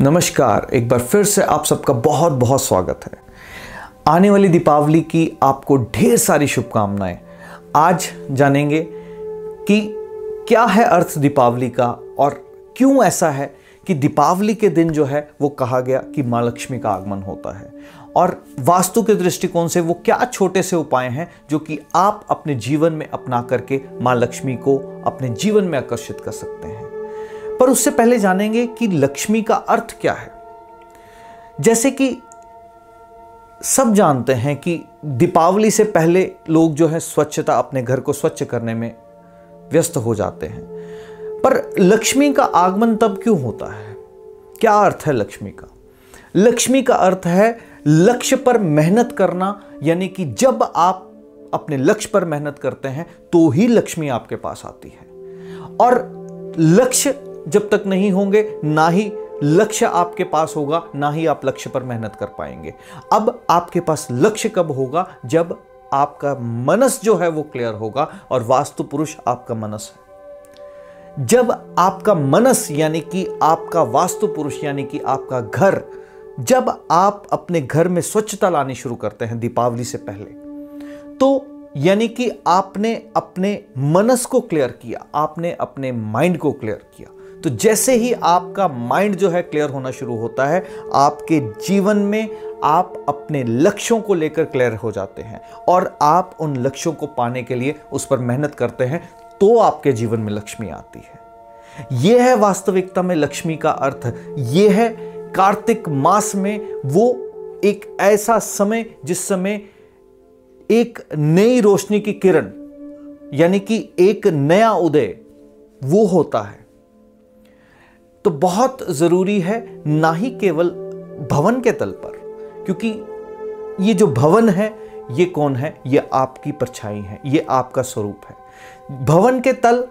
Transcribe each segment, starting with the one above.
नमस्कार, एक बार फिर से आप सबका बहुत बहुत स्वागत है। आने वाली दीपावली की आपको ढेर सारी शुभकामनाएँ। आज जानेंगे कि क्या है अर्थ दीपावली का और क्यों ऐसा है कि दीपावली के दिन जो है वो कहा गया कि माँ लक्ष्मी का आगमन होता है। और वास्तु के दृष्टिकोण से वो क्या छोटे से उपाय हैं जो कि आप अपने जीवन में अपना करके माँ लक्ष्मी को अपने जीवन में आकर्षित कर सकते हैं। पर उससे पहले जानेंगे कि लक्ष्मी का अर्थ क्या है। जैसे कि सब जानते हैं कि दीपावली से पहले लोग जो है स्वच्छता अपने घर को स्वच्छ करने में व्यस्त हो जाते हैं। पर लक्ष्मी का आगमन तब क्यों होता है? क्या अर्थ है लक्ष्मी का? लक्ष्मी का अर्थ है लक्ष्य पर मेहनत करना, यानी कि जब आप अपने लक्ष्य पर मेहनत करते हैं तो ही लक्ष्मी आपके पास आती है। और लक्ष्य जब तक नहीं होंगे, ना ही लक्ष्य आपके पास होगा, ना ही आप लक्ष्य पर मेहनत कर पाएँगे। अब आपके पास लक्ष्य कब होगा? जब आपका मनस जो है वो क्लियर होगा और वास्तु पुरुष आपका मनस है। जब आपका मनस यानी कि आपका वास्तु पुरुष यानी कि आपका घर, जब आप अपने घर में स्वच्छता लानी शुरू करते हैं दीपावली से पहले तो यानी कि आपने अपने मनस को क्लियर किया, आपने अपने माइंड को क्लियर किया। तो जैसे ही आपका माइंड जो है क्लियर होना शुरू होता है, आपके जीवन में आप अपने लक्ष्यों को लेकर क्लियर हो जाते हैं और आप उन लक्ष्यों को पाने के लिए उस पर मेहनत करते हैं तो आपके जीवन में लक्ष्मी आती है। यह है वास्तविकता में लक्ष्मी का अर्थ। यह है कार्तिक मास में वो एक ऐसा समय जिस समय एक नई रोशनी की किरण, यानी कि एक नया उदय, वो होता है। तो बहुत ज़रूरी है ना ही केवल भवन के तल पर, क्योंकि ये जो भवन है, ये कौन है? ये आपकी परछाई है, ये आपका स्वरूप है। भवन के तल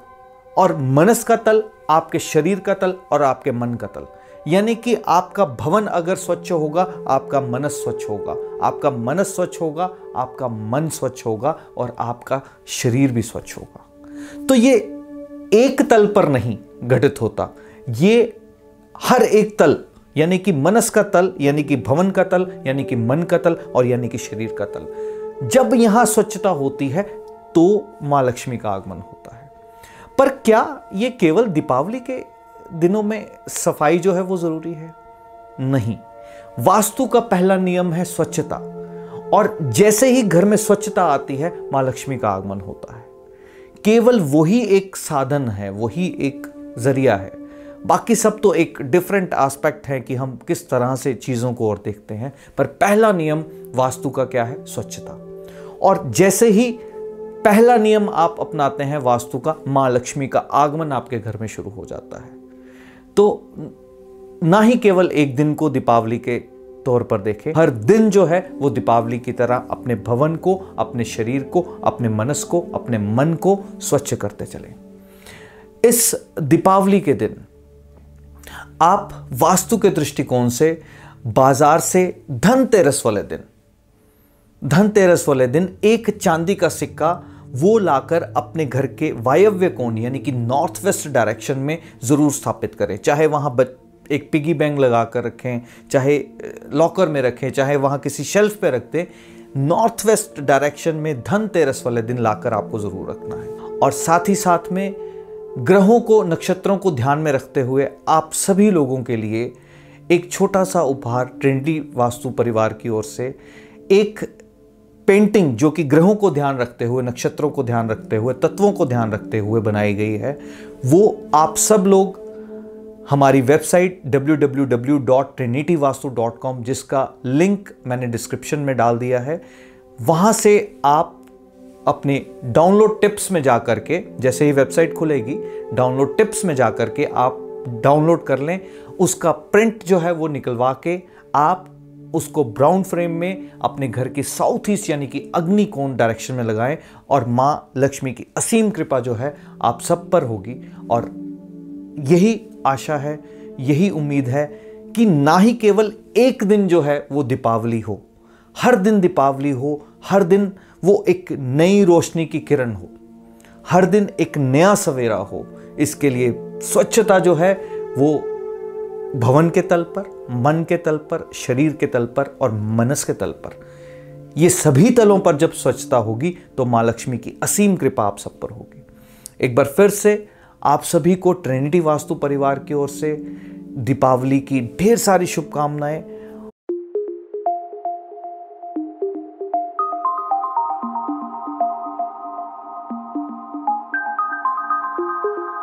और मनस का तल, आपके शरीर का तल और आपके मन का तल। यानी कि आपका भवन अगर स्वच्छ होगा, आपका मनस स्वच्छ होगा। आपका मनस स्वच्छ होगा, आपका मन स्वच्छ होगा और आपका शरीर भी स्वच्छ होगा। तो ये एक तल पर नहीं घटित होता ये हर एक तल, यानी कि मनस का तल, यानी कि भवन का तल, यानी कि मन का तल और यानी कि शरीर का तल। जब यहाँ स्वच्छता होती है तो माँ लक्ष्मी का आगमन होता है। पर क्या ये केवल दीपावली के दिनों में सफ़ाई जो है वो ज़रूरी है? नहीं। वास्तु का पहला नियम है स्वच्छता। और जैसे ही घर में स्वच्छता आती है, माँ लक्ष्मी का आगमन होता है। केवल वही एक साधन है, वही एक ज़रिया है बाकी सब तो एक डिफरेंट एस्पेक्ट है कि हम किस तरह से चीज़ों को और देखते हैं, पर पहला नियम वास्तु का क्या है? स्वच्छता। और जैसे ही पहला नियम आप अपनाते हैं वास्तु का, माँ लक्ष्मी का आगमन आपके घर में शुरू हो जाता है। तो ना ही केवल एक दिन को दीपावली के तौर पर देखें, हर दिन जो है वो दीपावली की तरह अपने भवन को, अपने शरीर को, अपने मनस को, अपने मन को स्वच्छ करते चलें। इस दीपावली के दिन आप वास्तु के दृष्टिकोण से बाज़ार से धनतेरस वाले दिन, धनतेरस वाले दिन एक चांदी का सिक्का वो लाकर अपने घर के वायव्य कोण, यानी कि नॉर्थ वेस्ट डायरेक्शन में ज़रूर स्थापित करें। चाहे वहाँ एक पिगी बैंक लगा कर रखें, चाहे लॉकर में रखें, चाहे वहाँ किसी शेल्फ पे रख दें नॉर्थ वेस्ट डायरेक्शन में धनतेरस वाले दिन लाकर आपको ज़रूर रखना है। और साथ ही साथ में ग्रहों को, नक्षत्रों को ध्यान में रखते हुए आप सभी लोगों के लिए एक छोटा सा उपहार ट्रेंडी वास्तु परिवार की ओर से, एक पेंटिंग जो कि ग्रहों को ध्यान रखते हुए, नक्षत्रों को ध्यान रखते हुए, तत्वों को ध्यान रखते हुए बनाई गई है, वो आप सब लोग हमारी वेबसाइट www.trinityvastu.com जिसका लिंक मैंने डिस्क्रिप्शन में डाल दिया है, वहाँ से आप अपने डाउनलोड टिप्स में जा कर के, जैसे ही वेबसाइट खुलेगी डाउनलोड टिप्स में जा कर के आप डाउनलोड कर लें। उसका प्रिंट जो है वो निकलवा के आप उसको ब्राउन फ्रेम में अपने घर के साउथ ईस्ट यानी कि अग्नि कोण डायरेक्शन में लगाएँ और माँ लक्ष्मी की असीम कृपा जो है आप सब पर होगी। और यही आशा है, यही उम्मीद है कि ना ही केवल एक दिन जो है वो दीपावली हो, हर दिन दीपावली हो हर दिन वो एक नई रोशनी की किरण हो। हर दिन एक नया सवेरा हो। इसके लिए स्वच्छता जो है, वो भवन के तल पर, मन के तल पर, शरीर के तल पर और मनस के तल पर। ये सभी तलों पर जब स्वच्छता होगी तो माँ लक्ष्मी की असीम कृपा आप सब पर होगी। एक बार फिर से आप सभी को ट्रिनिटी वास्तु परिवार की ओर से दीपावली की ढेर सारी शुभकामनाएँ